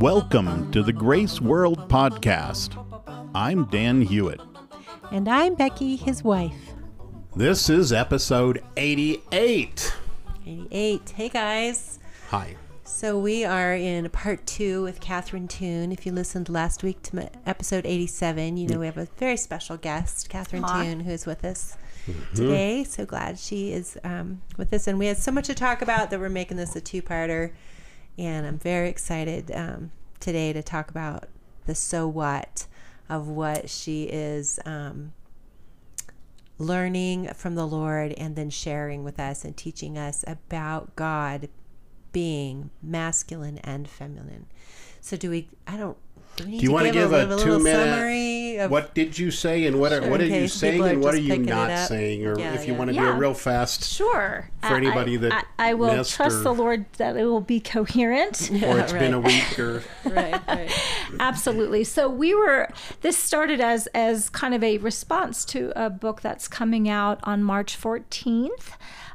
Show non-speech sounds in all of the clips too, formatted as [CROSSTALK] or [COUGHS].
Welcome to the Grace World Podcast. I'm Dan Hewitt. And I'm Becky, his wife. This is episode 88. 88. Hey guys. Hi. So we are in part two with Catherine Toon. If you listened last week to episode 87, you know we have a very special guest, Catherine Hi. Toon, who's with us today. So glad she is um, with us. And we had so much to talk about that we're making this a two parter. And I'm very excited um, today to talk about the so what of what she is um, learning from the Lord and then sharing with us and teaching us about God being masculine and feminine. So do we? I don't. Do, need Do you to want to give a, a, two minute? summary of what did you say and what are Sure, what are you saying are and what are you not saying? Or Yeah, if you yeah. want to do Yeah. a real fast, Sure. For anybody I, that I, I will trust or- the Lord that it will be coherent. [LAUGHS] or it's been a week or [LAUGHS] right, right. [LAUGHS] Absolutely. So we were. This started as as kind of a response to a book that's coming out on March 14th.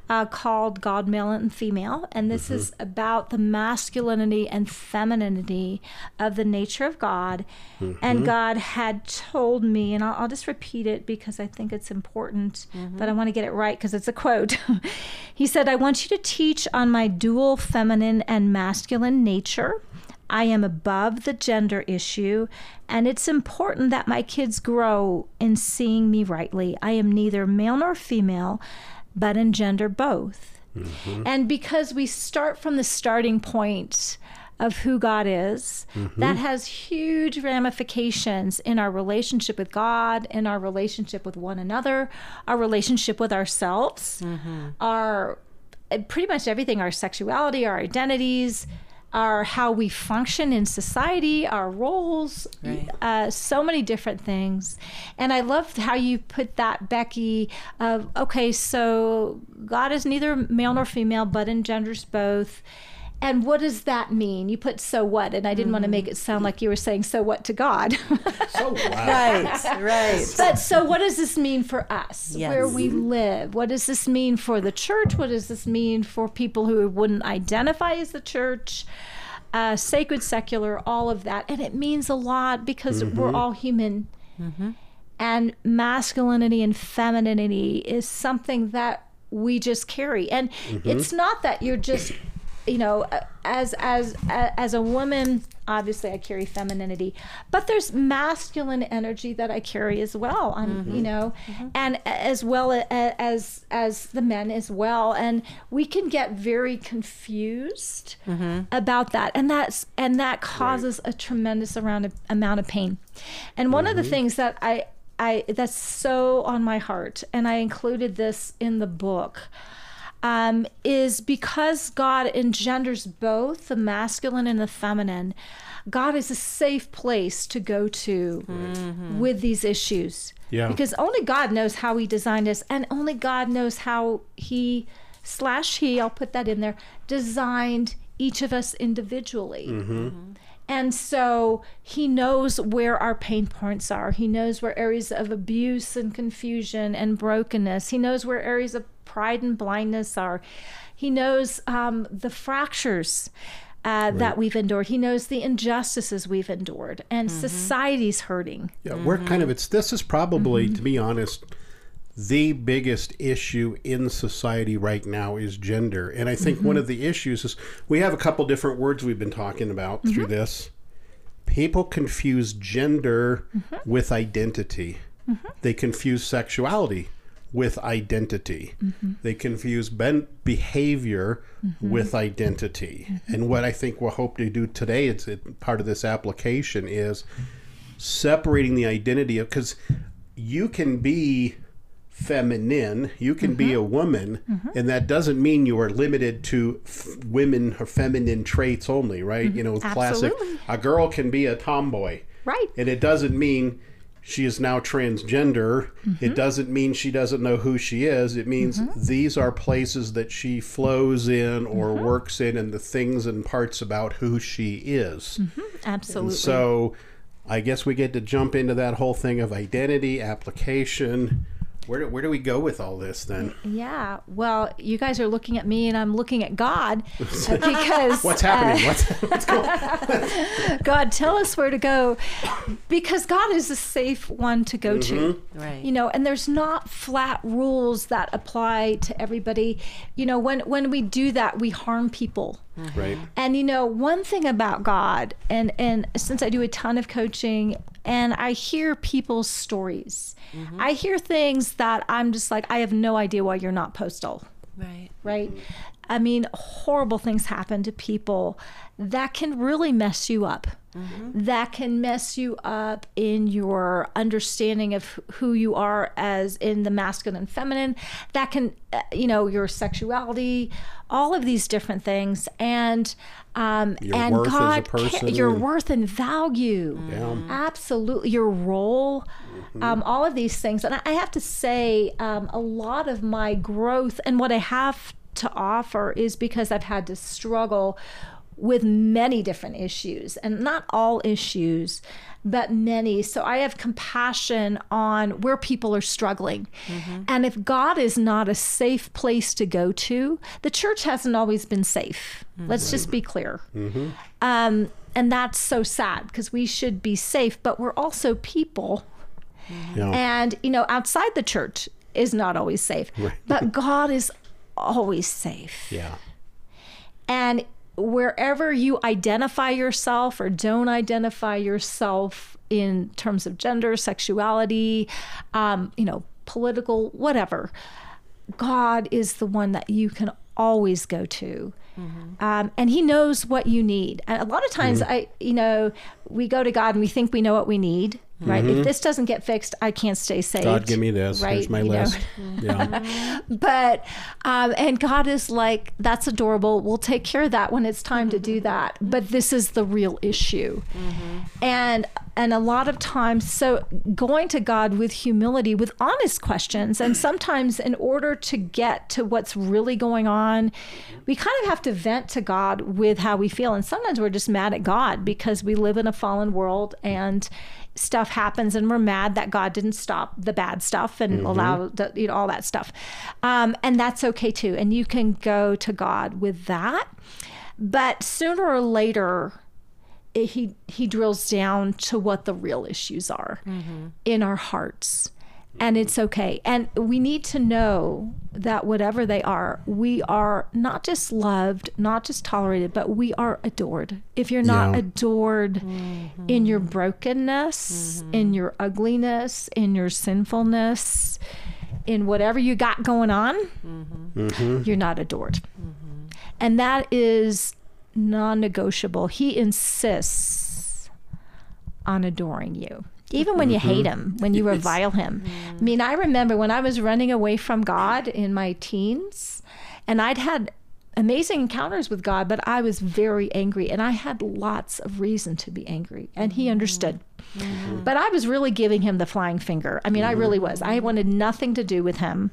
Uh, called God, Male and Female. And this mm-hmm. is about the masculinity and femininity of the nature of God. And mm-hmm. God had told me, and I'll, I'll just repeat it because I think it's important, mm-hmm. but I want to get it right because it's a quote. [LAUGHS] he said, I want you to teach on my dual feminine and masculine nature. I am above the gender issue, and it's important that my kids grow in seeing me rightly. I am neither male nor female, but in gender both. Mm-hmm. And because we start from the starting point of who God is, mm-hmm. that has huge ramifications in our relationship with God, in our relationship with one another, our relationship with ourselves, mm-hmm. our uh, pretty much everything our sexuality, our identities, our how we function in society, our roles, Right. uh, so many different things. And I loved how you put that, Becky, of okay, so God is neither male nor female, but engenders both. And what does that mean? You put so what, and I didn't want to make it sound like you were saying so what to God. [LAUGHS] so wow. Right, right. [LAUGHS] But so, what does this mean for us, Yes. where we mm-hmm. live? What does this mean for the church? What does this mean for people who wouldn't identify as the church? Uh, sacred, secular, all of that. And it means a lot because mm-hmm. we're all human. Mm-hmm. And masculinity and femininity is something that we just carry. And it's not that you're just you know as as a- as a woman obviously i carry femininity but there's masculine energy that i carry as well i'm you know mm-hmm. and as well as as the men as well and we can get very confused mm-hmm. about that and that's and that causes a tremendous amount of amount of pain. And one of the things that i i that's so on my heart and i included this in the book um, is because God engenders both the masculine and the feminine. God is a safe place to go to mm-hmm. with these issues. Yeah. Because only God knows how He designed us, and only God knows how He slash He, I'll put that in there, designed each of us individually. Mm-hmm. Mm-hmm. And so he knows where our pain points are. He knows where areas of abuse and confusion and brokenness. He knows where areas of pride and blindness are. He knows um, the fractures uh, that we've endured. He knows the injustices we've endured. And society's hurting. Yeah, we're kind of it's this is probably Mm-hmm. to be honest the biggest issue in society right now is gender. And I think one Mm-hmm. of the issues is we have a couple different words we've been talking about through Mm-hmm. this. People confuse gender Mm-hmm. with identity. They confuse sexuality with identity. Mm-hmm. They confuse ben- behavior with identity. Mm-hmm. And what I think we'll hope to do today, it's it, part of this application, is separating the identity of because you can be feminine, you can be a woman, and that doesn't mean you are limited to f- women or feminine traits only, right? You know, classic. Absolutely. A girl can be a tomboy, Right. and it doesn't mean she is now transgender. It mm-hmm. doesn't mean she doesn't know who she is. It means mm-hmm. these are places that she flows in or mm-hmm. works in, and the things and parts about who she is. Absolutely. And So I guess we get to jump into that whole thing of identity, application. Where do, where do we go with all this then? Yeah. Well, you guys are looking at me and I'm looking at God uh, [LAUGHS] because What's happening? What's, what's going [LAUGHS] God, tell us where to go because God is a safe one to go to. Right. You know, and there's not flat rules that apply to everybody. You know, when when we do that, we harm people. Mm-hmm. Right. And you know, one thing about God, and and since I do a ton of coaching, and I hear people's stories, mm-hmm. I hear things that I'm just like, I have no idea why you're not postal right. right? I mean, horrible things happen to people that can really mess you up. That can mess you up in your understanding of who you are as in the masculine and feminine. That can, uh, you know, your sexuality, all of these different things, and um, Your and worth as a God, ca- person. your worth and value, Yeah. absolutely, your role, um, all of these things. And I have to say, um, a lot of my growth and what I have to offer is because I've had to struggle with many different issues and not all issues but many. So i have compassion on where people are struggling. Mm-hmm. And if god is not a safe place to go to the church hasn't always been safe. Mm-hmm. Let's just be clear. Mm-hmm. Um, and that's so sad because we should be safe but we're also people. Yeah. and you know outside the church is not always safe but [LAUGHS] god is always safe. Yeah. and wherever you identify yourself or don't identify yourself in terms of gender sexuality um, you know political whatever god is the one that you can always go to. Um, and he knows what you need. And a lot of times i you know we go to god and we think we know what we need right? If mm-hmm. this doesn't get fixed i can't stay saved. God, give me this. right? Here's my you list. [LAUGHS] Yeah. but um, and god is like that's adorable. We'll take care of that when it's time to do mm-hmm. that. But this is the real issue. Mm-hmm. And and a lot of times so going to god with humility with honest questions and sometimes in order to get to what's really going on we kind of have to vent to god with how we feel. And sometimes we're just mad at god because we live in a fallen world and stuff happens and we're mad that God didn't stop the bad stuff and allow the, you know all that stuff. Um, and that's okay too. And you can go to God with that. But sooner or later, it, he he drills down to what the real issues are in our hearts. And it's okay. And we need to know that whatever they are, we are not just loved, not just tolerated, but we are adored. If you're not Yeah. adored mm-hmm. in your brokenness, mm-hmm. in your ugliness, in your sinfulness, in whatever you got going on, mm-hmm. you're not adored. And that is non negotiable. He insists on adoring you. Even when you hate mm-hmm. him, when you revile him. I mean, I remember when I was running away from God in my teens, and I'd had amazing encounters with God, but I was very angry and I had lots of reason to be angry, and He understood. Mm-hmm. But I was really giving him the flying finger. I mean, I mm-hmm. really was. I wanted nothing to do with him.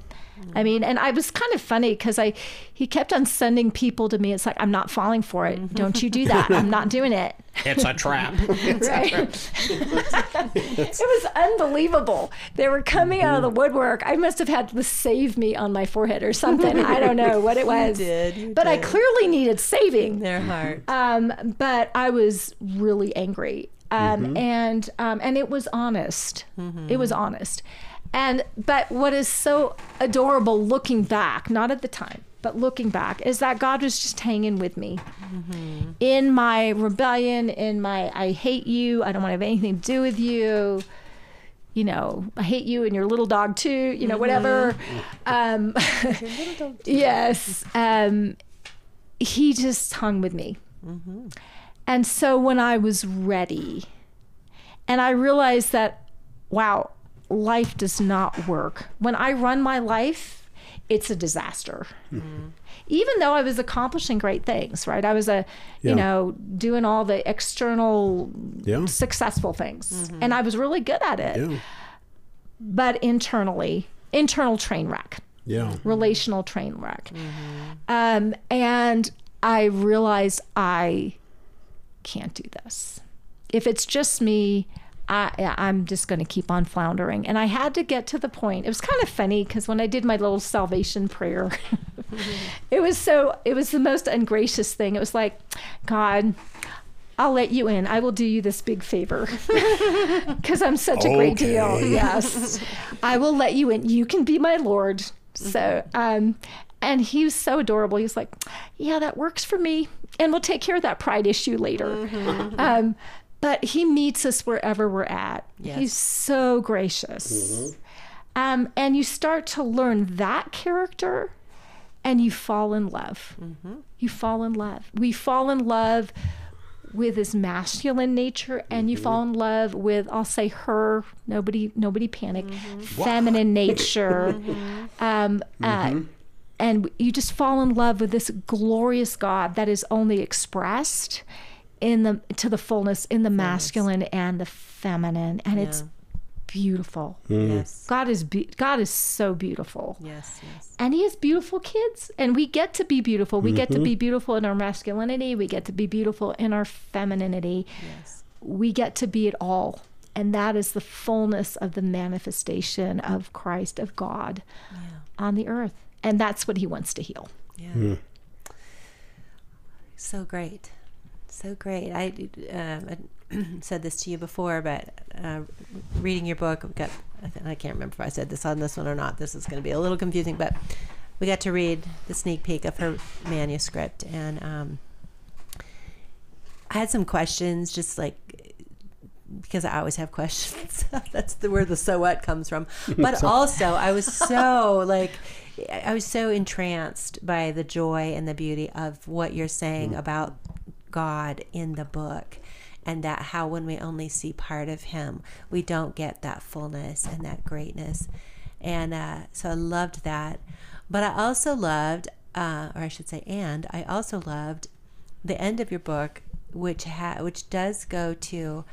I mean, and I was kind of funny because I, he kept on sending people to me. It's like I'm not falling for it. Don't you do that? I'm not doing it. It's a trap. [LAUGHS] Right. it was unbelievable. They were coming out of the woodwork. I must have had to save me on my forehead or something. I don't know what it [LAUGHS] was. did, you but I clearly needed saving. Their heart. Um, but I was really angry. Um, and um, and it was honest. It was honest. And but what is so adorable looking back, not at the time, but looking back, is that God was just hanging with me in my rebellion, in my I hate you, I don't want to have anything to do with you. You know, I hate you and your little dog too. You know, whatever. [LAUGHS] Um, [LAUGHS] yes. Um, he just hung with me. And so when I was ready, and I realized that, wow, life does not work. When I run my life, it's a disaster. Mm-hmm. Even though I was accomplishing great things, right? I was a, Yeah. you know, doing all the external Yeah. successful things, mm-hmm. and I was really good at it. Yeah. But internally, internal train wreck Yeah. relational train wreck. Mm-hmm. Um, and I realized I can't do this. If it's just me, I, I'm just going to keep on floundering. And I had to get to the point. It was kind of funny because when I did my little salvation prayer, [LAUGHS] it was so, it was the most ungracious thing. It was like, God, I'll let you in. I will do you this big favor [LAUGHS] because I'm such a great deal. Yes. [LAUGHS] I will let you in. You can be my Lord. So, um, and he was so adorable. He was like, Yeah, that works for me. And we'll take care of that pride issue later. Um, but he meets us wherever we're at. Yes. He's so gracious. Um, and you start to learn that character and you fall in love. You fall in love. We fall in love with his masculine nature and you fall in love with I'll say her nobody nobody panic feminine [LAUGHS] nature um, uh, and you just fall in love with this glorious God that is only expressed in the to the fullness in the masculine and the feminine and it's Yeah. beautiful mm. Yes. God is be- God is so beautiful Yes. Yes. and he has beautiful kids and we get to be beautiful we get to mm-hmm. be beautiful in our masculinity we get to be beautiful in our femininity Yes. we get to be it all and that is the fullness of the manifestation of christ of god on the earth and that's what he wants to heal Yeah. Mm. So great. So great. I um, I [CLEARS THROAT] said this to you before, but uh, reading your book, we got, I can't remember if I said this on this one or not. This is going to be a little confusing, but we got to read the sneak peek of her manuscript. And um, I had some questions, just like because I always have questions. [LAUGHS] That's the where the so what comes from. But [LAUGHS] also, I was so like, I was so entranced by the joy and the beauty of what you're saying about God in the book. And that how when we only see part of Him, we don't get that fullness and that greatness. And uh, so I loved that. But I also loved, uh, or I should say, and I also loved the end of your book, which ha- which does go to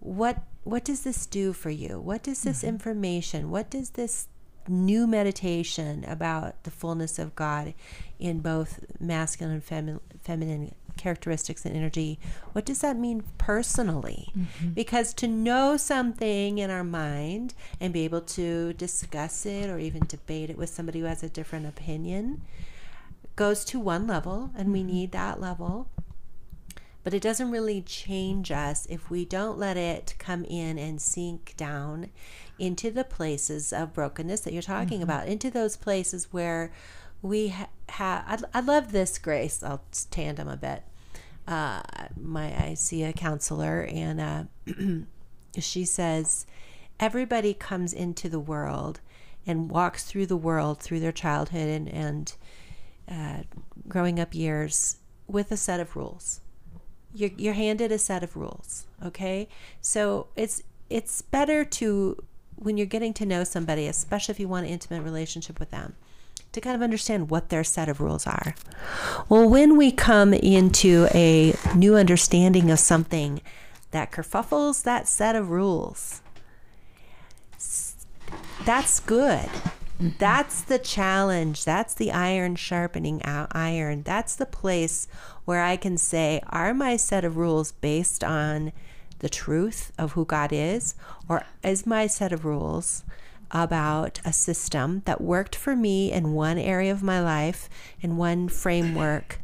what what does this do for you? What does this information? What does this new meditation about the fullness of God in both masculine and femi- feminine characteristics and energy? What does that mean personally? Mm-hmm. Because to know something in our mind and be able to discuss it or even debate it with somebody who has a different opinion goes to one level, and we mm-hmm. need that level but it doesn't really change us if we don't let it come in and sink down into the places of brokenness that you're talking mm-hmm. about, into those places where we ha- have. I, I love this, Grace. I'll tandem a bit. Uh, my I see a counselor, and uh, [CLEARS THROAT] she says everybody comes into the world and walks through the world through their childhood and and uh, growing up years with a set of rules you're, you're handed a set of rules okay so it's it's better to when you're getting to know somebody especially if you want an intimate relationship with them to kind of understand what their set of rules are well when we come into a new understanding of something that kerfuffles that set of rules that's good that's the challenge. That's the iron sharpening iron. That's the place where I can say, are my set of rules based on the truth of who God is? Or is my set of rules about a system that worked for me in one area of my life, in one framework?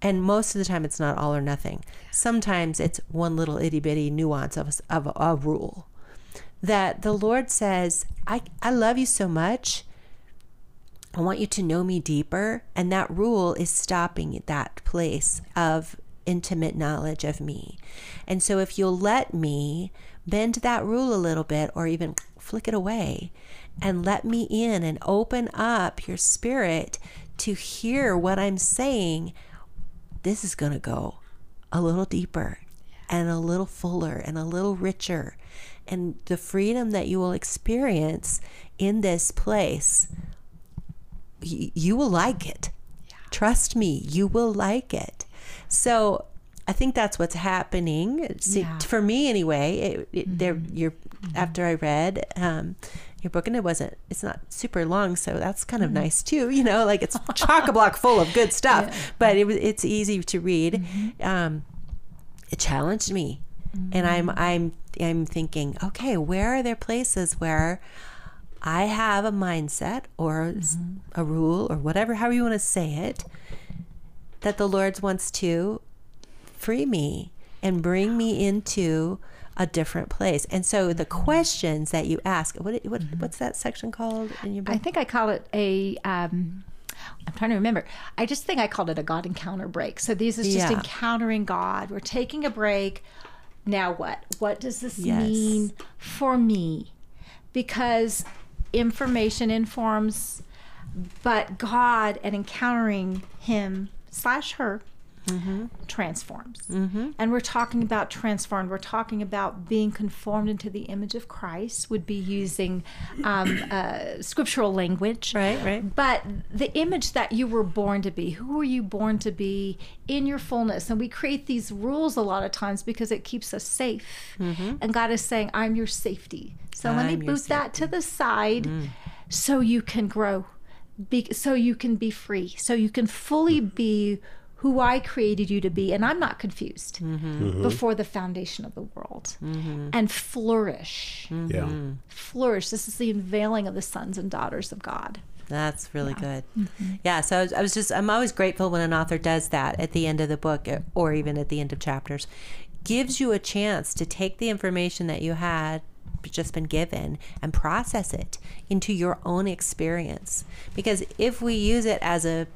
And most of the time, it's not all or nothing. Sometimes it's one little itty bitty nuance of, of a rule that the Lord says, I, I love you so much. I want you to know me deeper. And that rule is stopping that place of intimate knowledge of me. And so if you'll let me bend that rule a little bit or even flick it away and let me in and open up your spirit to hear what I'm saying, this is going to go a little deeper and a little fuller and a little richer. And the freedom that you will experience in this place, y- you will like it. Trust me, you will like it. So I think that's what's happening. See, Yeah. For me, anyway, it, it, there, mm-hmm. you're, Mm-hmm. after I read um, your book, and it wasn't, it's not super long, so that's kind of mm-hmm. nice too. You know, like it's chock a block full of good stuff, [LAUGHS] but it was, it's easy to read. Mm-hmm. Um, it challenged me. and I'm I'm I'm thinking, okay, where are there places where I have a mindset or a rule or whatever, however you want to say it, that the Lord wants to free me and bring me into a different place. And so the questions that you ask, what, what what's that section called in your book? I think I call it a. Um, I'm trying to remember. I just think I called it a God encounter break. So these is just Yeah. encountering God. We're taking a break. Now what? What does this Yes. mean for me? Because information informs, but God and encountering Him slash her transforms. And we're talking about transformed. We're talking about being conformed into the image of Christ, would be using um, [COUGHS] uh, scriptural language. Right, right. But the image that you were born to be, who were you born to be in your fullness? And we create these rules a lot of times because it keeps us safe. And God is saying, I'm your safety. So let me Mm-hmm. I'm boot that to the side so you can grow, be, so you can be free, so you can fully be who I created you to be. And I'm not confused Mm-hmm. before the foundation of the world and flourish. Yeah. Flourish. This is the unveiling of the sons and daughters of God. That's really good. Yeah. So I was, I was just, I'm always grateful when an author does that at the end of the book uh, or even at the end of chapters. Gives you a chance to take the information that you had just been given and process it into your own experience. Because if we use it as a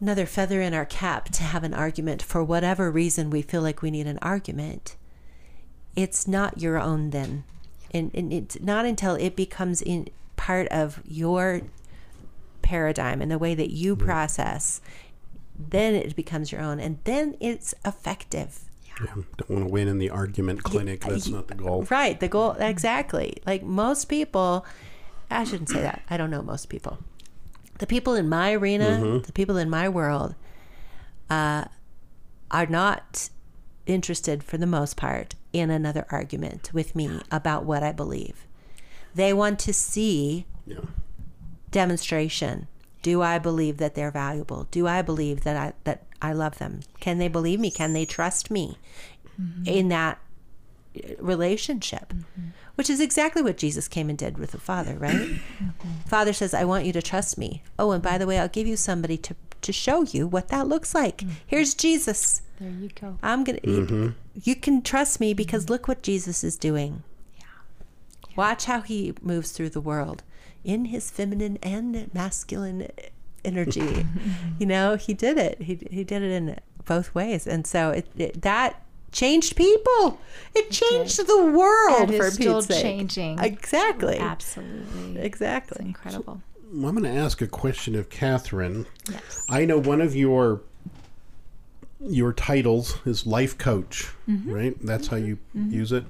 another feather in our cap to have an argument for whatever reason we feel like we need an argument, it's not your own then. And, and it's not until it becomes in part of your paradigm and the way that you mm-hmm. process, then it becomes your own. And then it's effective. Yeah. Don't want to win in the argument clinic. That's not the goal. Right. The goal, mm-hmm. exactly. Like most people, I shouldn't say that. I don't know most people. The people in my arena, the people in my world, uh, are not interested for the most part in another argument with me about what I believe. They want to see Yeah. demonstration. Do I believe that they're valuable? Do I believe that I that I love them? Can they believe me? Can they trust me in that relationship? Mm-hmm. Which is exactly what Jesus came and did with the Father, [CLEARS THROAT] right? Father says, "I want you to trust me." Oh, and by the way, I'll give you somebody to to show you what that looks like. Mm-hmm. Here's Jesus. There you go. I'm gonna. You, mm-hmm. you can trust me because look what Jesus is doing. Yeah. Watch how he moves through the world in his feminine and masculine energy. [LAUGHS] you know, he did it. He he did it in both ways, and so it, it that changed people. It changed the world And for it's still Pete's sake. changing. Exactly. Absolutely. It's Exactly. incredible. I'm going to ask a question of Catherine. Yes. I know one of your your titles is life coach, right? That's how you use it.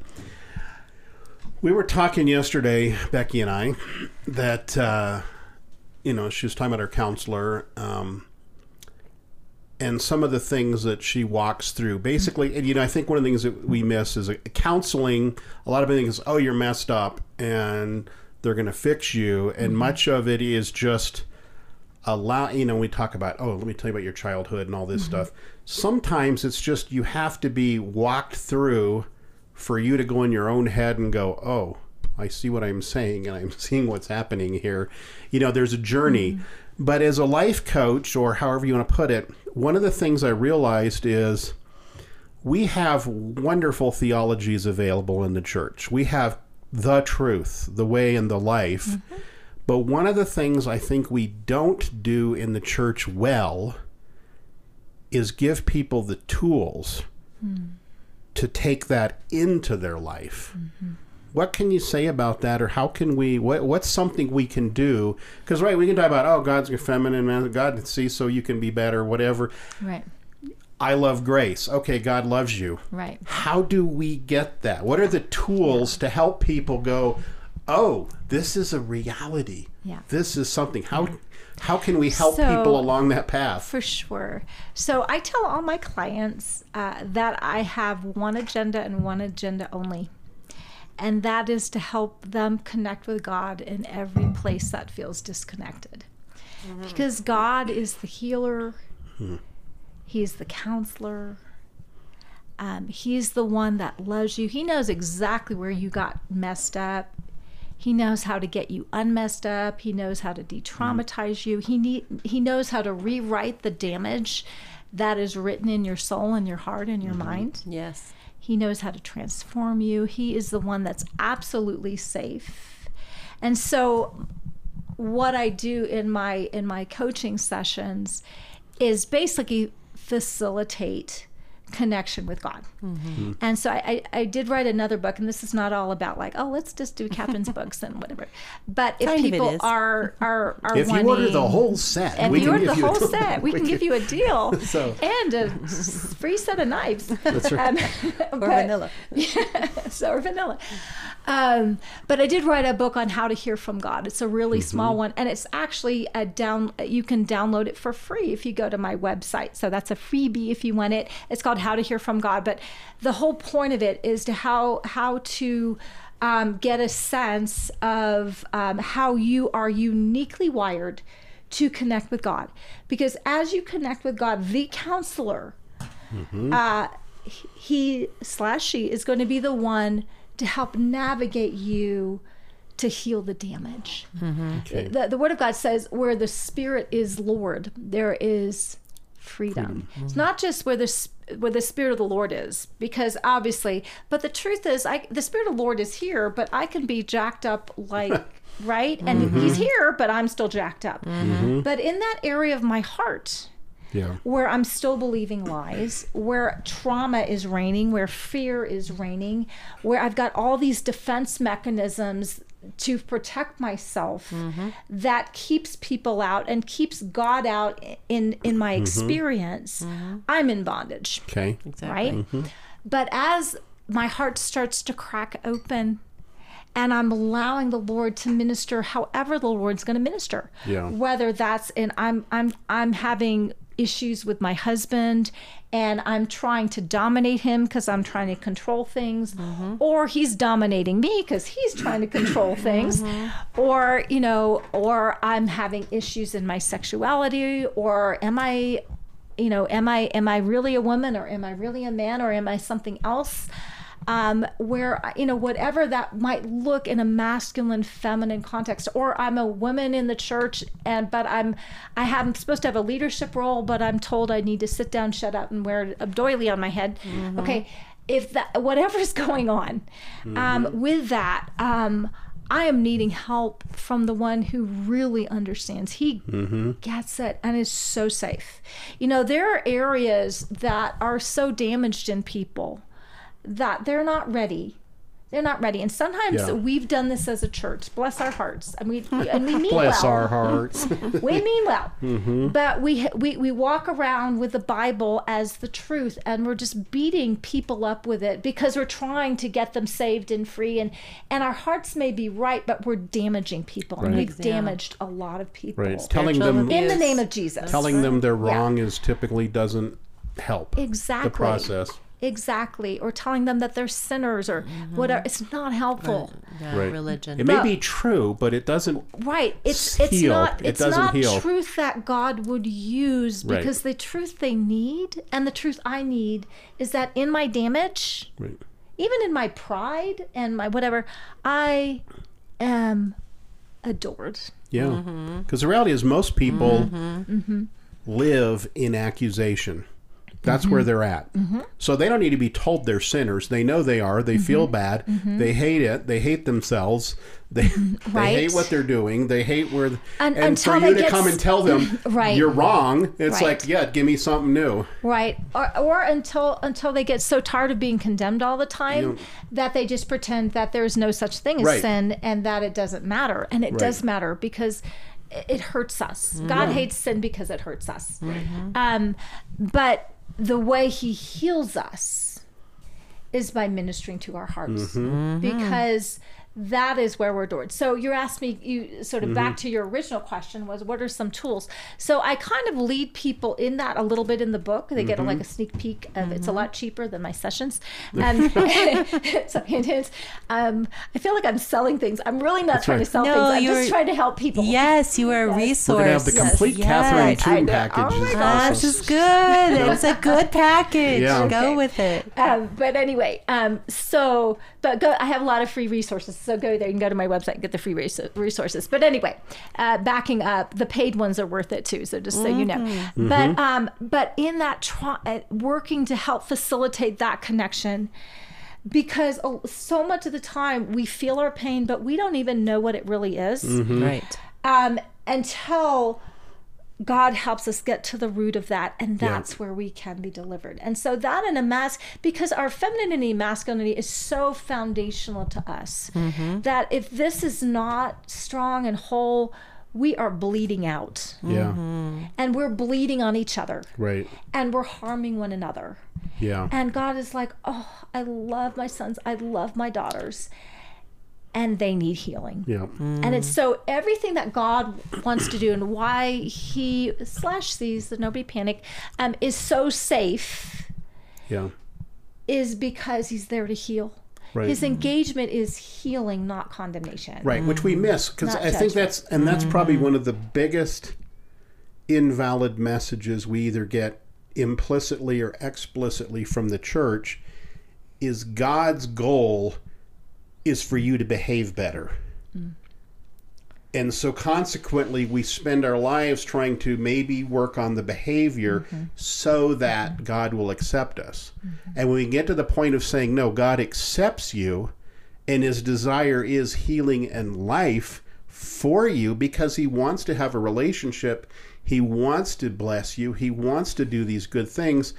We were talking yesterday, Becky and I, that uh, you know she was talking about her counselor um, and some of the things that she walks through. Basically, and you know, I think one of the things that we miss is a, counseling. A lot of things, is, oh, you're messed up, and they're going to fix you, and mm-hmm. much of it is just allow you know we talk about oh let me tell you about your childhood and all this mm-hmm. stuff. Sometimes it's just you have to be walked through for you to go in your own head and go oh i see what i'm saying and i'm [LAUGHS] seeing what's happening here. You know there's a journey. Mm-hmm. But as a life coach or however you want to put it one of the things i realized is we have wonderful theologies available in the church. We have the truth, the way, and the life. Mm-hmm. But one of the things I think we don't do in the church well is give people the tools mm. to take that into their life. Mm-hmm. What can you say about that, or how can we? What, what's something we can do? Because right, we can talk about oh, God's a feminine, man. God sees so you can be better, whatever. Right. I love grace. Okay, God loves you. Right. How do we get that? What are the tools to help people go, "Oh, this is a reality. Yeah. This is something." How how can we help So- people along that path? For sure. So I tell all my clients uh, that I have one agenda and one agenda only. And that is to help them connect with God in every place that feels disconnected. Mm-hmm. Because God is the healer, hmm. He's the counselor, Um, he's the one that loves you. He knows exactly where you got messed up. He knows how to get you unmessed up. He knows how to de-traumatize you. He need, he knows how to rewrite the damage that is written in your soul and your heart and your mm-hmm. mind. Yes. He knows how to transform you. He is the one that's absolutely safe. And so what I do in my in my coaching sessions is basically facilitate connection with God. And so I, I, I did write another book, and this is not all about like, oh, let's just do Catherine's [LAUGHS] books and whatever. But if Kind people are are are If you wanting, order the whole set, if we you can order give the you whole set, [LAUGHS] we can give you a deal [LAUGHS] So- and a free set of knives. That's right. Um, Or but- vanilla. so or vanilla. Um, but I did write a book on how to hear from God. It's a really small one, and it's actually a down. You can download it for free if you go to my website. So that's a freebie if you want it. It's called How to Hear from God. But the whole point of it is to how how to um, get a sense of um, how you are uniquely wired to connect with God, because as you connect with God, the counselor uh, he slash she is going to be the one to help navigate you to heal the damage. Okay. The, the Word of God says, where the Spirit is Lord, there is freedom. It's not just where the s- where the Spirit of the Lord is, because obviously, but the truth is, I the Spirit of the Lord is here, but I can be jacked up like. [LAUGHS] Right? And mm-hmm. he's here, but I'm still jacked up. Mm-hmm. But in that area of my heart, Yeah. where I'm still believing lies, where trauma is reigning, where fear is reigning, where I've got all these defense mechanisms to protect myself mm-hmm. that keeps people out and keeps God out in in my mm-hmm. experience, mm-hmm. I'm in bondage Okay. Exactly. right? But as my heart starts to crack open and I'm allowing the Lord to minister however the Lord's going to minister. Yeah. Whether that's in I'm I'm I'm having issues with my husband and I'm trying to dominate him because I'm trying to control things. Mm-hmm. Or he's dominating me because he's trying to control [LAUGHS] things. Mm-hmm. Or you know or I'm having issues in my sexuality. Or am I you know am i am i really a woman or am i really a man or am i something else um, where you know whatever that might look in a masculine feminine context or i'm a woman in the church and but i'm i have i'm supposed to have a leadership role but i'm told i need to sit down shut up and wear a doily on my head okay if that whatever's [LAUGHS] going on um, with that um, I am needing help from the one who really understands. He gets it and is so safe. You know, there are areas that are so damaged in people that they're not ready. They're not ready. And sometimes Yeah. we've done this as a church. Bless our hearts. And we and we [LAUGHS] mean well. Bless well our hearts. [LAUGHS] we mean well Mm-hmm. but we, we we walk around with the bible as the truth and we're just beating people up with it because we're trying to get them saved and free and and our hearts may be right but we're damaging people and we've Yeah. damaged a lot of people right. Telling them in the name of jesus telling them they're wrong is typically doesn't help exactly the process. Exactly or telling them that they're sinners or mm-hmm. whatever it's not helpful Yeah, Right. religion. It may But- be true, but it doesn't. Right. It's s- it's not It it's doesn't heal. truth that God would use Right. because the truth they need and the truth I need is that in my damage, Right. even in my pride and my whatever, I am adored. Yeah. Mm-hmm. Because the reality is, most people mm-hmm. live in accusation. That's where they're at. So they don't need to be told they're sinners. They know they are. They feel bad. They hate it. They hate themselves. They, [LAUGHS] they hate what they're doing. They hate where. Un- and until for you to get come and tell them [LAUGHS] Right. you're wrong, it's Right. like, yeah, give me something new. Right. Or, or until until they get so tired of being condemned all the time Yeah. that they just pretend that there's no such thing as Right. sin and that it doesn't matter. And it does matter because it it hurts us. God hates sin because it hurts us. Um, but the way he heals us is by ministering to our hearts. Mm-hmm. Mm-hmm. Because that is where we're adored. So you asked me, you sort of Mm-hmm. back to your original question was, what are some tools? So I kind of lead people in that a little bit in the book. They get a, Mm-hmm. like a sneak peek of it's a Mm-hmm. lot cheaper than my sessions. And [LAUGHS] [LAUGHS] so it is. Um, I feel like I'm selling things. I'm really not trying right. to sell No, things. I'm you're- just trying to help people. Yes, you are a resource. We're gonna have the complete Yes. Catherine Right. I Toon know. package. Oh my is gosh. This awesome. is good. [LAUGHS] It's a good package. Yeah. Go Okay. with it. Um, but anyway, um, so but go. I have a lot of free resources, so go there. You can go to my website and get the free res- resources. But anyway, uh, backing up, the paid ones are worth it too. So just so you know. Mm-hmm. But um, but in that try, uh, working to help facilitate that connection. Because so much of the time we feel our pain, but we don't even know what it really is Mm-hmm. Right. um, until God helps us get to the root of that, and that's where we can be delivered. And so that in a mask, because our femininity, masculinity is so foundational to us mm-hmm. that if this is not strong and whole, we are bleeding out, Yeah. Mm-hmm. and we're bleeding on each other, Right. and we're harming one another. Yeah. And God is like, oh, I love my sons, I love my daughters, and they need healing. Yeah. And it's so everything that God wants to do and why he slash sees the nobody panic um, is so safe Yeah. is because he's there to heal. Right. His engagement is healing, not condemnation. Right, which we miss because I think that's and that's probably one of the biggest invalid messages we either get implicitly or explicitly from the church is God's goal is for you to behave better. And so consequently we spend our lives trying to maybe work on the behavior so that God will accept us. And when we get to the point of saying no, God accepts you, and his desire is healing and life for you because he wants to have a relationship. He wants to bless you. He wants to do these good things.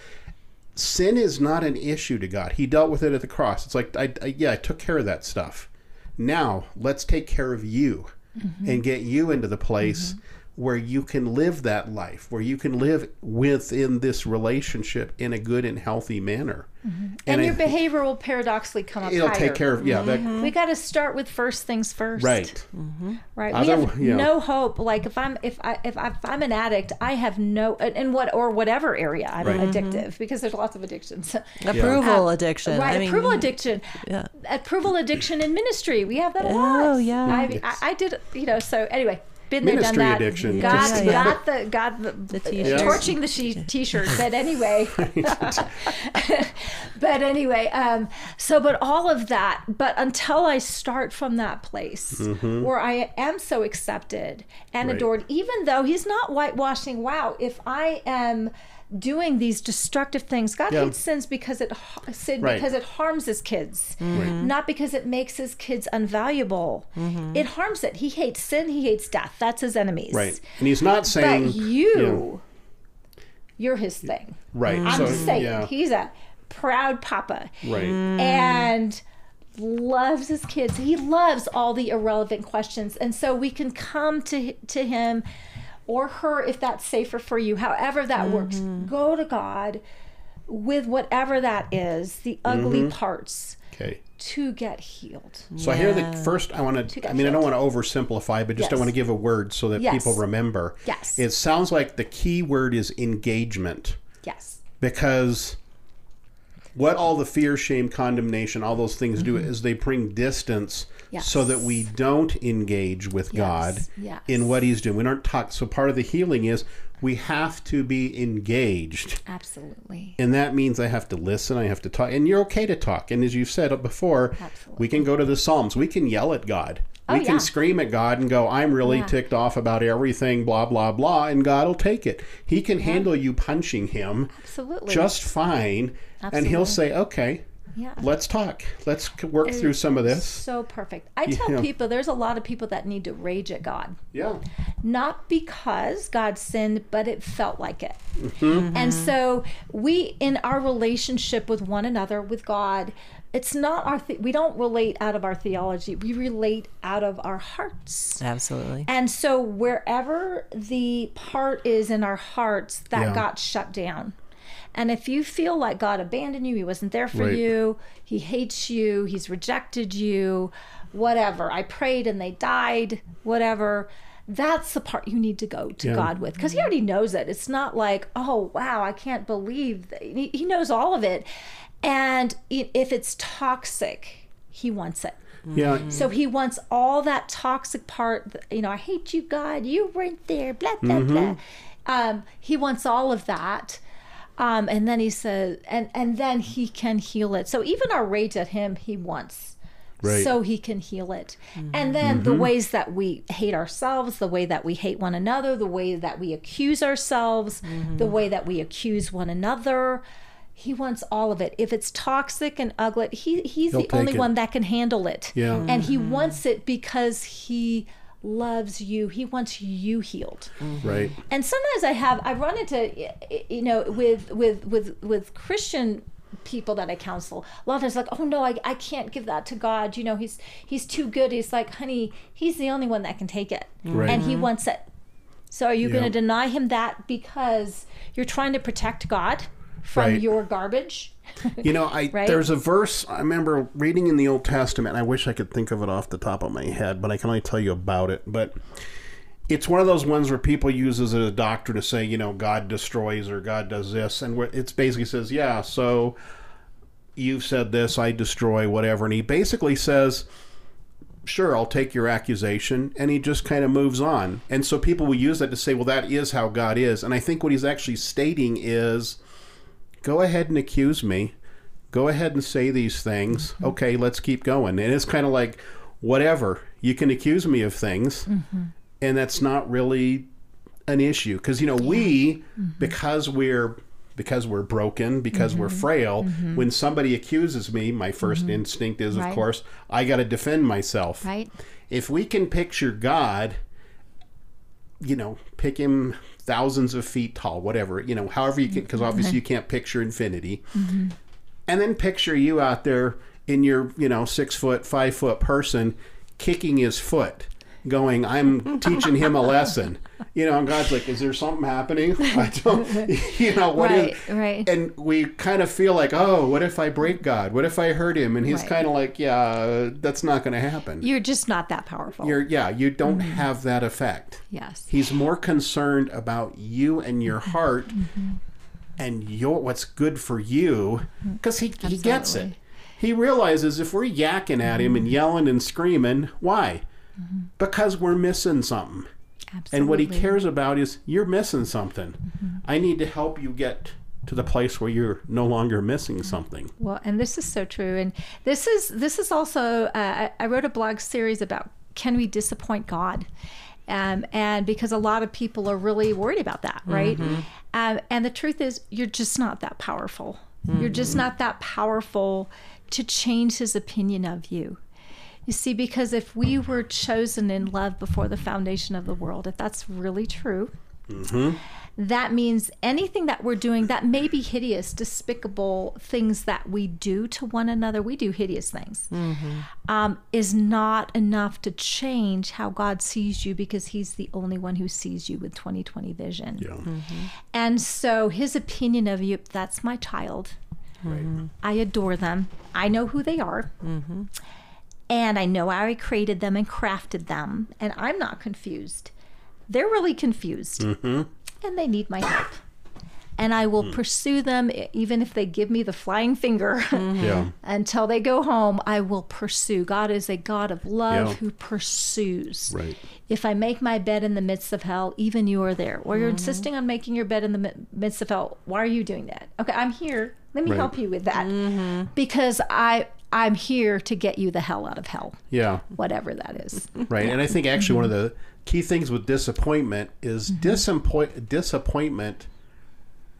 Sin is not an issue to God. He dealt with it at the cross. It's like, I, I, yeah, I took care of that stuff. Now let's take care of you mm-hmm. and get you into the place mm-hmm. Where you can live that life, where you can live within this relationship in a good and healthy manner. Mm-hmm. And, I- your behavior will paradoxically come up it'll higher. take care of yeah that mm-hmm. We got to start with first things first. right mm-hmm. right Other- we have yeah. no hope like if i'm if i if, I, if i'm an addict i have no in what or whatever area i'm Right. addictive because there's lots of addictions [LAUGHS] Approval uh, addiction. right I mean, approval mm, addiction yeah. approval addiction in ministry we have that a oh, lot Oh, yeah. I, I, I did you know so anyway been there, done Ministry that. addiction. Got, Yeah, yeah. got the, got the, The t-shirts. torching the she- t-shirt. But [LAUGHS] anyway, [LAUGHS] but anyway, um, so but all of that, but until I start from that place where I am so accepted and Right. adored, even though He's not whitewashing. Wow, if I am doing these destructive things, God Yeah. hates sins because it sin Right. because it harms His kids, Right. Mm-hmm. not because it makes His kids unvaluable. Mm-hmm. It harms it. He hates sin. He hates death. That's His enemies. right and he's not saying But you, you're his thing. right I'm so just saying, yeah he's a proud papa right mm. and loves his kids. He loves all the irrelevant questions, and so we can come to to him or her if that's safer for you. However that works, go to God with whatever that is, the ugly Mm-hmm. parts, okay to get healed. so I hear the first. I want to. I mean, I don't want to oversimplify, but just I Yes. want to give a word so that Yes. people remember. Yes. It sounds like the key word is engagement Yes. because what all the fear, shame, condemnation, all those things do Mm-hmm. is they bring distance Yes. so that we don't engage with God yes. in what He's doing. We don't talk. So part of the healing is we have to be engaged. Absolutely. And that means I have to listen, I have to talk. And you're okay to talk. And as you've said before, Absolutely. we can go to the Psalms. We can yell at God. Oh, we can yeah. scream at God and go, I'm really Yeah. ticked off about everything, blah, blah, blah. And God will take it. He can handle you punching him Absolutely. just fine. And He'll say, okay, yeah. let's talk. Let's work through some of this. So perfect. I tell Yeah. people there's a lot of people that need to rage at God. Yeah. Not because God sinned, but it felt like it. Mm-hmm. And so we, in our relationship with one another, with God, it's not our, the- we don't relate out of our theology. We relate out of our hearts. Absolutely. And so wherever the part is in our hearts that Yeah. got shut down. And if you feel like God abandoned you, he wasn't there for Right. you, he hates you, he's rejected you, whatever. I prayed and they died, whatever. That's the part you need to go to Yeah. God with because He already knows it. It's not like, oh, wow, I can't believe. That. He he knows all of it. And i- if it's toxic, He wants it. Yeah. So he wants all that toxic part. You know, I hate you, God. You weren't there. Blah blah Mm-hmm. blah. Um, he wants all of that, um, and then he says, and and then he can heal it. So even our rage at him, he wants. Right. So he can heal it. And then the ways that we hate ourselves, the way that we hate one another, the way that we accuse ourselves, the way that we accuse one another. He wants all of it. If it's toxic and ugly, he, he's He'll the only it. one that can handle it. Yeah. And he mm-hmm. wants it because he loves you. He wants you healed. Mm-hmm. Right. And sometimes I have I run into you know with with with with Christian people that I counsel. A lot of times like, "Oh no, I, I can't give that to God. You know, he's he's too good." He's like, "Honey, he's the only one that can take it." Right. And he mm-hmm. wants it. So are you gonna deny him that because you're trying to protect God from Right. your garbage? [LAUGHS] You know, I Right? there's a verse I remember reading in the Old Testament. I wish I could think of it off the top of my head, but I can only tell you about it. But it's one of those ones where people use as a doctor to say, you know, God destroys or God does this, and it's basically says, yeah, so you've said this, I destroy whatever, and he basically says. Sure, I'll take your accusation, and he just kind of moves on. And so people will use that to say, well, that is how God is. And I think what he's actually stating is, go ahead and accuse me. Go ahead and say these things. Mm-hmm. Okay, let's keep going. And it's kind of like, whatever. You can accuse me of things, mm-hmm. and that's not really an issue because you know we mm-hmm. because we're because we're broken because we're frail when somebody accuses me my 1st instinct is of Right. course i got to defend myself Right? if we can picture God, you know, pick him thousands of feet tall, whatever, you know, however you can, because obviously you can't picture infinity, mm-hmm. and then picture you out there in your, you know, six foot, five foot person kicking his foot. Going, I'm teaching him a lesson. You know, and God's like, is there something happening? [LAUGHS] I don't, [LAUGHS] you know, what is- Right, right. And we kind of feel like, oh, what if I break God? What if I hurt him? And he's Right. kind of like, yeah, that's not going to happen. You're just not that powerful. You're yeah, you don't Mm-hmm. have that effect. yes. He's more concerned about you and your Mm-hmm. heart and your what's good for you because he, he gets it. He realizes if we're yakking at him and Mm-hmm. yelling and screaming, why? Because we're missing something. Absolutely. And what he cares about is you're missing something. Mm-hmm. I need to help you get to the place where you're no longer missing something. Well, and this is so true. And this is this is also uh, I, I wrote a blog series about can we disappoint God, um, and because a lot of people are really worried about that, right? Um, and the truth is, you're just not that powerful. You're just not that powerful to change His opinion of you. You see, because if we were chosen in love before the foundation of the world, if that's really true, mm-hmm. that means anything that we're doing that may be hideous, despicable things that we do to one another, we do hideous things, mm-hmm. um, is not enough to change how God sees you because He's the only one who sees you with 2020 vision. Yeah. Mm-hmm. And so His opinion of you, that's my child. Right. I adore them. I know who they are. And I know how I created them and crafted them. And I'm not confused. They're really confused. Mm-hmm. And they need my help. And I will hmm. pursue them even if they give me the flying finger. [LAUGHS] Mm-hmm. Yeah. Until they go home, I will pursue. God is a God of love Yeah. who pursues. Right. If I make my bed in the midst of hell, even you are there. Or Mm-hmm. you're insisting on making your bed in the midst of hell. Why are you doing that? Okay, I'm here. Let me Right. help you with that. Mm-hmm. Because I I'm here to get you the hell out of hell, Yeah. whatever that is. Right. And I think actually one of the key things with disappointment is Mm-hmm. disappoint disappointment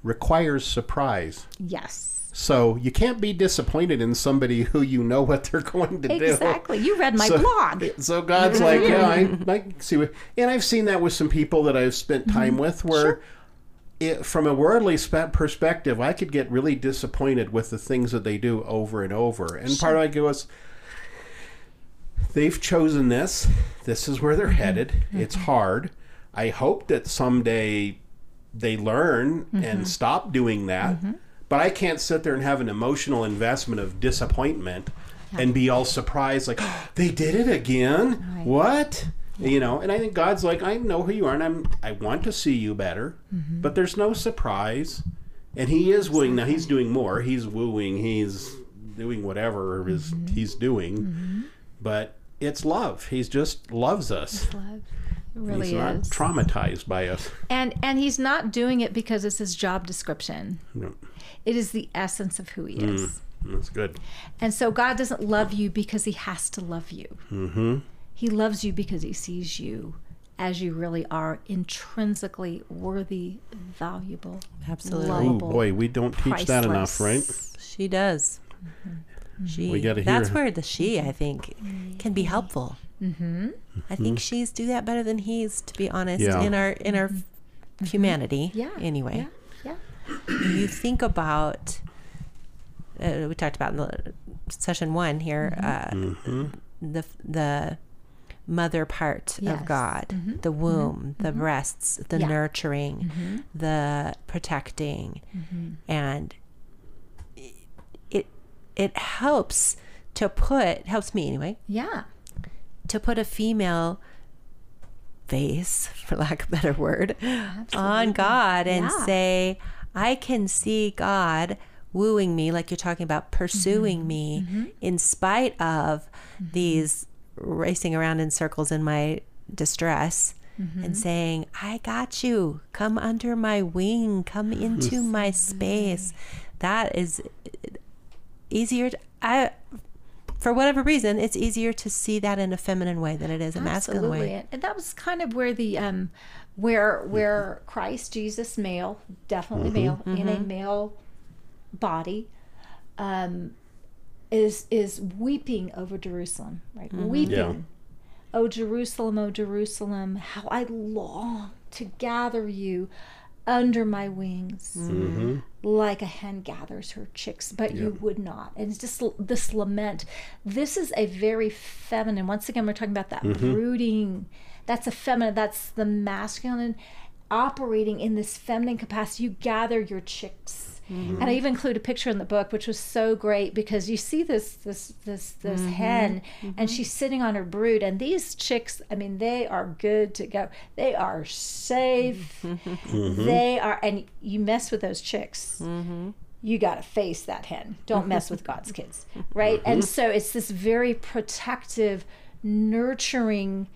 requires surprise. yes. So you can't be disappointed in somebody [LAUGHS] who you know what they're going to do. Exactly. You read my So- blog. So God's like, yeah, I, I see what, and I've seen that with some people that I've spent Mm-hmm. time with, where, it, from a worldly perspective, I could get really disappointed with the things that they do over and over. And part of it goes, they've chosen this. This is where they're Mm-hmm. headed. It's hard. I hope that someday they learn Mm-hmm. and stop doing that. But I can't sit there and have an emotional investment of disappointment and be all surprised, like [GASPS] they did it again. Right. What? You know, and I think God's like, I know who you are, and I'm I want to see you better, Mm-hmm. but there's no surprise. And he is wooing now. He's doing more. He's wooing. He's doing whatever is Mm-hmm. he's doing, but it's love. He's just loves us. Love. It really he's not is. traumatized by us. and and he's not doing it because it's his job description. No, It is the essence of who he is. that's good. And so God doesn't love you because he has to love you. Mm-hmm. He loves you because he sees you as you really are intrinsically worthy, valuable, Absolutely. Oh lovable. boy, we don't teach that enough, right? She does. She. We gotta hear That's hear- where the she, I think, can be helpful. Mm-hmm. I think she's do that better than he's, to be honest. Yeah. In our in our humanity. Yeah. Anyway, Yeah. you think about. Uh, we talked about in the session one here. Mm-hmm. Uh, the the mother part Yes. of God, mm-hmm. the mm-hmm. womb, the mm-hmm. breasts, the Mm-hmm. Yeah. nurturing, the protecting, and it it helps to put helps me anyway Yeah. to put a female face, [LAUGHS] for lack of a better word, on God and Yeah. say, I can see God wooing me, like you're talking about, pursuing me in spite of these racing around in circles in my distress. And saying, I got you. Come under my wing. Come into my space. That is easier. To, I, for whatever reason, it's easier to see that in a feminine way than it is a masculine way. And that was kind of where the um where where Christ Jesus male, definitely male in a male body um is is weeping over Jerusalem, right? Mm-hmm. Weeping. Yeah. Oh Jerusalem, oh Jerusalem, how I long to gather you under my wings mm-hmm. like a hen gathers her chicks, but you would not. And it's just l- this lament. This is a very feminine. Once again, we're talking about that mm-hmm. brooding. That's a feminine. That's the masculine operating in this feminine capacity. You gather your chicks. Mm-hmm. And I even include a picture in the book, which was so great because you see this this this this mm-hmm. hen, and mm-hmm. she's sitting on her brood, and these chicks, I mean, they are good to go. They are safe. They are, and you mess with those chicks, you got to face that hen. Don't mess with God's kids, [LAUGHS] right? And so it's this very protective, nurturing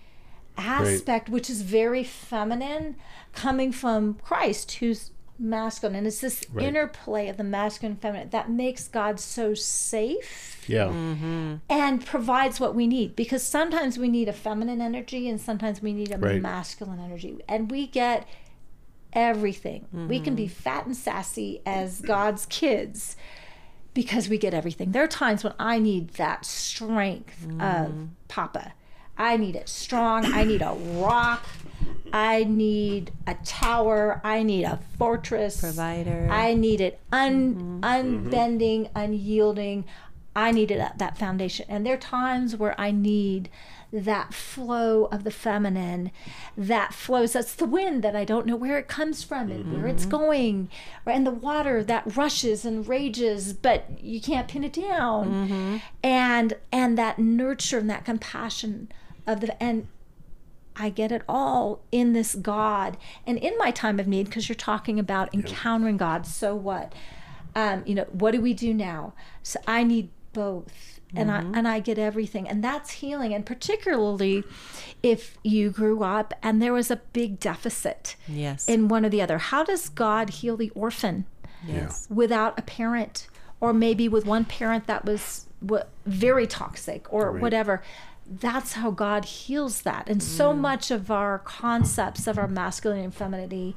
aspect, which is very feminine, coming from Christ, who's masculine. And it's this Right. interplay of the masculine and feminine that makes God so safe Yeah. Mm-hmm. and provides what we need because sometimes we need a feminine energy and sometimes we need a Right. masculine energy and we get everything we can be mm-hmm. fat and sassy as god's kids because we get everything there are times when i need that strength of mm-hmm. papa i need it strong i need a rock i need a tower i need a fortress Provider. I need it un, mm-hmm. unbending, unyielding. I needed that, that foundation. And there are times where I need that flow of the feminine that flows. That's the wind that I don't know where it comes from and where it's mm-hmm. going. And the water that rushes and rages, but you can't pin it down. Mm-hmm. And and that nurture and that compassion of the and I get it all in this God. And in my time of need, because you're talking about encountering God, so what? Um, you know, what do we do now? So I need both. And I and I get everything. And that's healing. And particularly if you grew up and there was a big deficit Yes. in one or the other. How does God heal the orphan? yes. without a parent or maybe with one parent that was wa- very toxic or Right. whatever that's how god heals that and so Mm. much of our concepts of our masculinity and femininity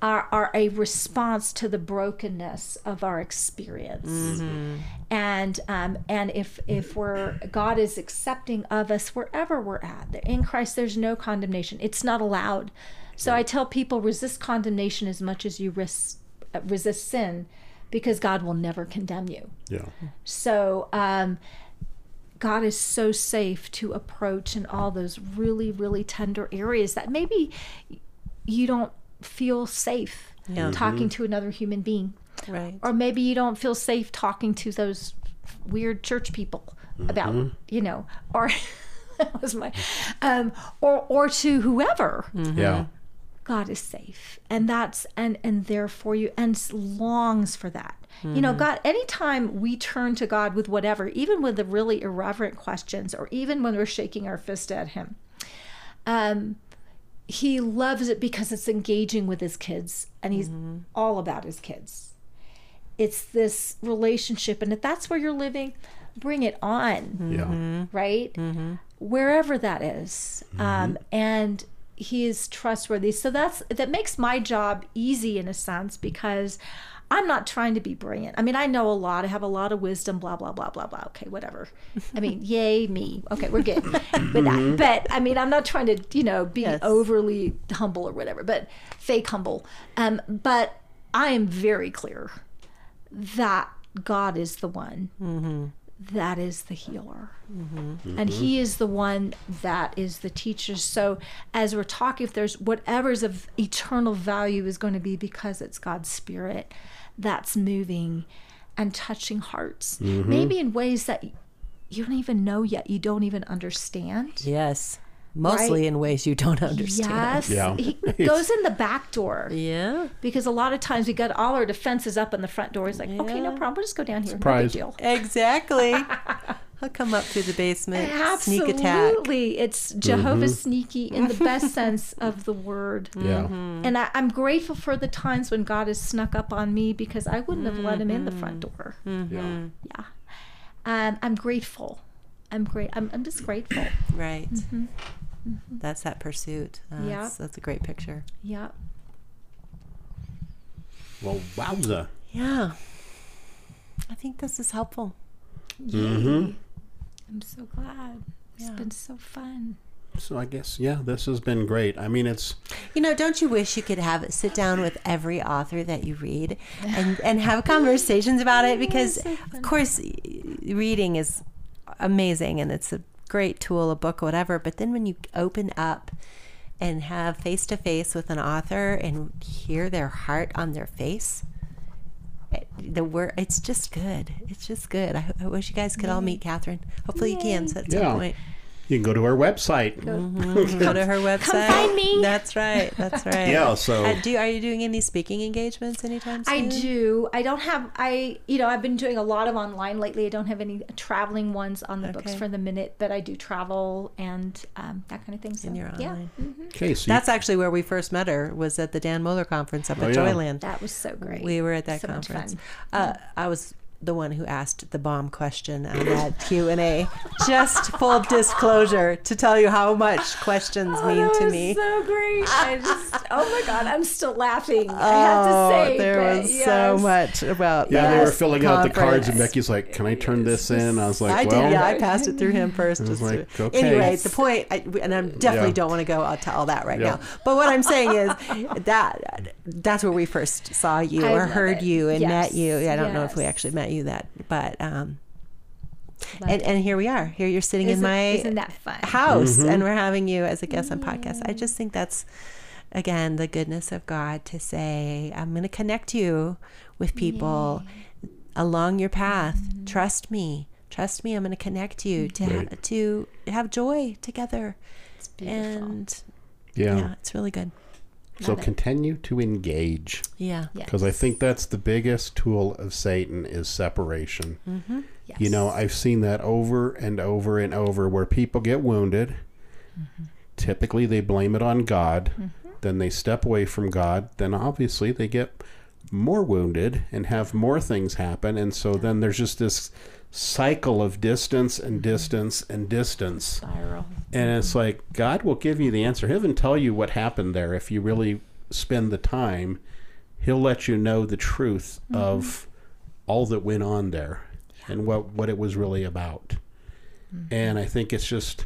are, are a response to the brokenness of our experience Mm-hmm. and um, and if if we're god is accepting of us wherever we're at in christ there's no condemnation it's not allowed so i tell people resist condemnation as much as you res- uh, resist sin because god will never condemn you Yeah. so um, God is so safe to approach in all those really, really tender areas that maybe you don't feel safe Yeah. Mm-hmm. talking to another human being. Right. Or maybe you don't feel safe talking to those weird church people about mm-hmm. you know or [LAUGHS] that was my um or or to whoever mm-hmm. Yeah. God is safe, and that's and and there for you, and longs for that. You know, mm-hmm. God. Anytime we turn to God with whatever, even with the really irreverent questions, or even when we're shaking our fist at Him, um, He loves it because it's engaging with His kids, and He's mm-hmm. all about His kids. It's this relationship, and if that's where you're living, bring it on Yeah. Mm-hmm. right? Wherever that is. Um, and he is trustworthy. So that's that makes my job easy in a sense because I'm not trying to be brilliant. I mean, I know a lot. I have a lot of wisdom, blah, blah, blah, blah, blah. Okay, whatever. I mean, [LAUGHS] yay, me. Okay, we're good with that. But I mean, I'm not trying to, you know, be Yes. overly humble or whatever, but fake humble. Um, but I am very clear that God is the one that is the healer. Mm-hmm. And he mm-hmm. is the one that is the teacher. So as we're talking, if there's whatever's of eternal value is going to be because it's God's spirit that's moving and touching hearts, mm-hmm. maybe in ways that you don't even know yet, you don't even understand. Yes. Mostly Right. in ways you don't understand. Yes. Yeah. He [LAUGHS] goes in the back door. Yeah. Because a lot of times we got all our defenses up in the front door. He's like, okay, no problem. We'll just go down here. Surprise. No big deal. Exactly. [LAUGHS] I'll come up through the basement, sneak attack. Absolutely. It's Jehovah mm-hmm. sneaky in the best [LAUGHS] sense of the word. Yeah. Mm-hmm. And I, I'm grateful for the times when God has snuck up on me because I wouldn't have let him in the front mm-hmm. door. Yeah. Yeah. Um, I'm grateful. I'm great. I'm, I'm just grateful. Right. That's that pursuit. Uh, Yeah. that's, that's a great picture. Yeah. Well, wowza. Yeah. I think this is helpful. Mm-hmm. I'm so glad. It's Yeah. been so fun. So I guess yeah, this has been great. I mean, it's You know, don't you wish you could have sit down with every author that you read and, and have [LAUGHS] conversations about it? Because, of course, reading is amazing and it's a great tool, a book, whatever. But then when you open up and have face to face with an author and hear their heart on their face, it- the word it's just good. It's just good. I, I wish you guys could all meet Catherine. Hopefully, you can at some Yeah. point. You can go to her website. Go [LAUGHS] to her website. Come find me. That's right. That's [LAUGHS] right. Yeah, so- Uh, do are you doing any speaking engagements anytime soon? I do. I don't have. I you know I've been doing a lot of online lately. I don't have any traveling ones on the books for the minute, but I do travel and um, that kind of thing. So And you're yeah, online. Okay, so That's actually where we first met her. Was at the Dan Mohler conference up Oh, at yeah. Joyland. that was so great. We were at that So much conference. fun. Uh, I was the one who asked the bomb question on that Q and A. Just full disclosure to tell you how much questions Oh, mean that to was me. So great! I just oh my god, I'm still laughing. I have to oh, say, Oh, there but was so much about yeah, that they were filling out the cards, and conference. Becky's like, "Can I turn this in?" I was like, I "Well, did. Yeah, I passed it through him first. was just like, to- okay. Anyway, the point, I, and I definitely Yeah. don't want to go out to all that right Yeah. now. But what I'm saying is [LAUGHS] that that's where we first saw you I or heard it. you and met you. I don't know if we actually met you that, but um, Love and, it. and here we are. Here you're sitting in Isn't- my isn't that fun? house, mm-hmm. and we're having you as a guest on podcast. I mm-hmm. just think that's again the goodness of God to say, I'm going to connect you with people along your path. Mm-hmm. Trust me. Trust me. I'm going to connect you to ha- to have joy together. It's beautiful. And yeah." yeah, it's really good. So Love it. continue to engage, Yeah. Because I think that's the biggest tool of Satan is separation. Mm-hmm. Yes. You know, I've seen that over and over and over where people get wounded. Typically, they blame it on God. Then they step away from God. Then obviously they get more wounded and have more things happen. And so then there's just this cycle of distance and mm-hmm. distance and distance. spiral. And it's mm-hmm. like God will give you the answer. He'll even tell you what happened there if you really spend the time. He'll let you know the truth mm-hmm. of all that went on there and what what it was really about. And I think it's just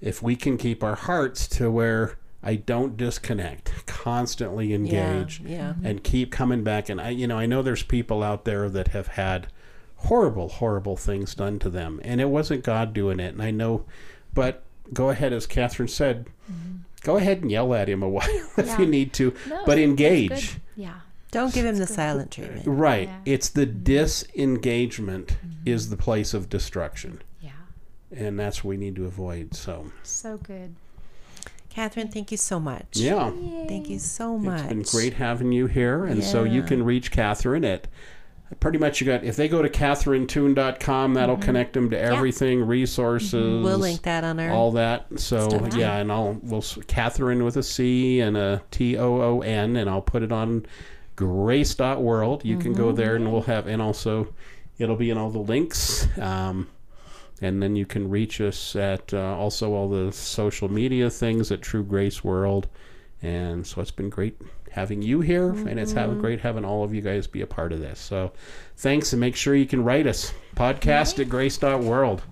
if we can keep our hearts to where I don't disconnect, constantly engage, Yeah. and keep coming back. And I, you know, I know there's people out there that have had horrible, horrible things done to them, and it wasn't God doing it. And I know, but go ahead, as Catherine said, go ahead and yell at him a [LAUGHS] while if Yeah. you need to, No, but engage. Yeah. Don't give him the silent treatment. Right. Yeah. It's the disengagement is the place of destruction. Yeah. and that's what we need to avoid. So So good. Catherine, thank you so much. yeah, Thank you so much. it's been great having you here, and so you can reach Catherine at. Pretty much, you got if they go to catherinetoon.com, that'll connect them to everything, resources. Mm-hmm. We'll link that on our. all that. So Stuff. yeah, and I'll we'll Catherine with a C and a T O O N, and I'll put it on grace.world. You can go there, and we'll have, and also it'll be in all the links. Um, and then you can reach us at uh, also all the social media things at True Grace World. And so it's been great having you here, mm-hmm. and it's have mm-hmm. great having all of you guys be a part of this. So thanks, and make sure you can write us podcast right. at grace.world.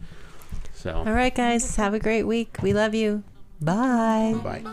So, all right, guys, have a great week. We love you. Bye. Bye.